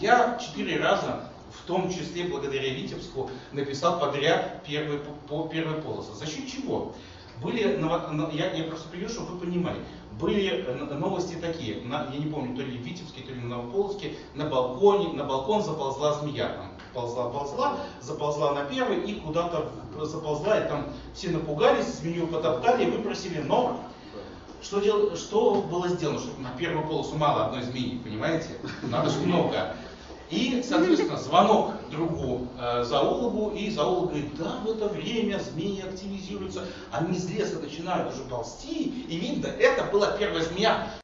я четыре раза, в том числе благодаря Витебску, написал подряд первые, по, первые полосы. За счет чего? Были, я, я просто приведу, чтобы вы понимали, были э, новости такие, на, я не помню, то ли в Витебске, то ли на Новополоцке, на балконе, на балкон заползла змея, там, ползла, ползла, заползла на первый и куда-то заползла, и там все напугались, змею потоптали и выпросили, но что, дел, что было сделано, чтобы на первую полосу мало одной змеи, понимаете? Надо же много. И, соответственно, звонок другу э, зоологу, и зоолог говорит, да, в это время змеи активизируются, они из леса начинают уже ползти, и видно, это была первая змея,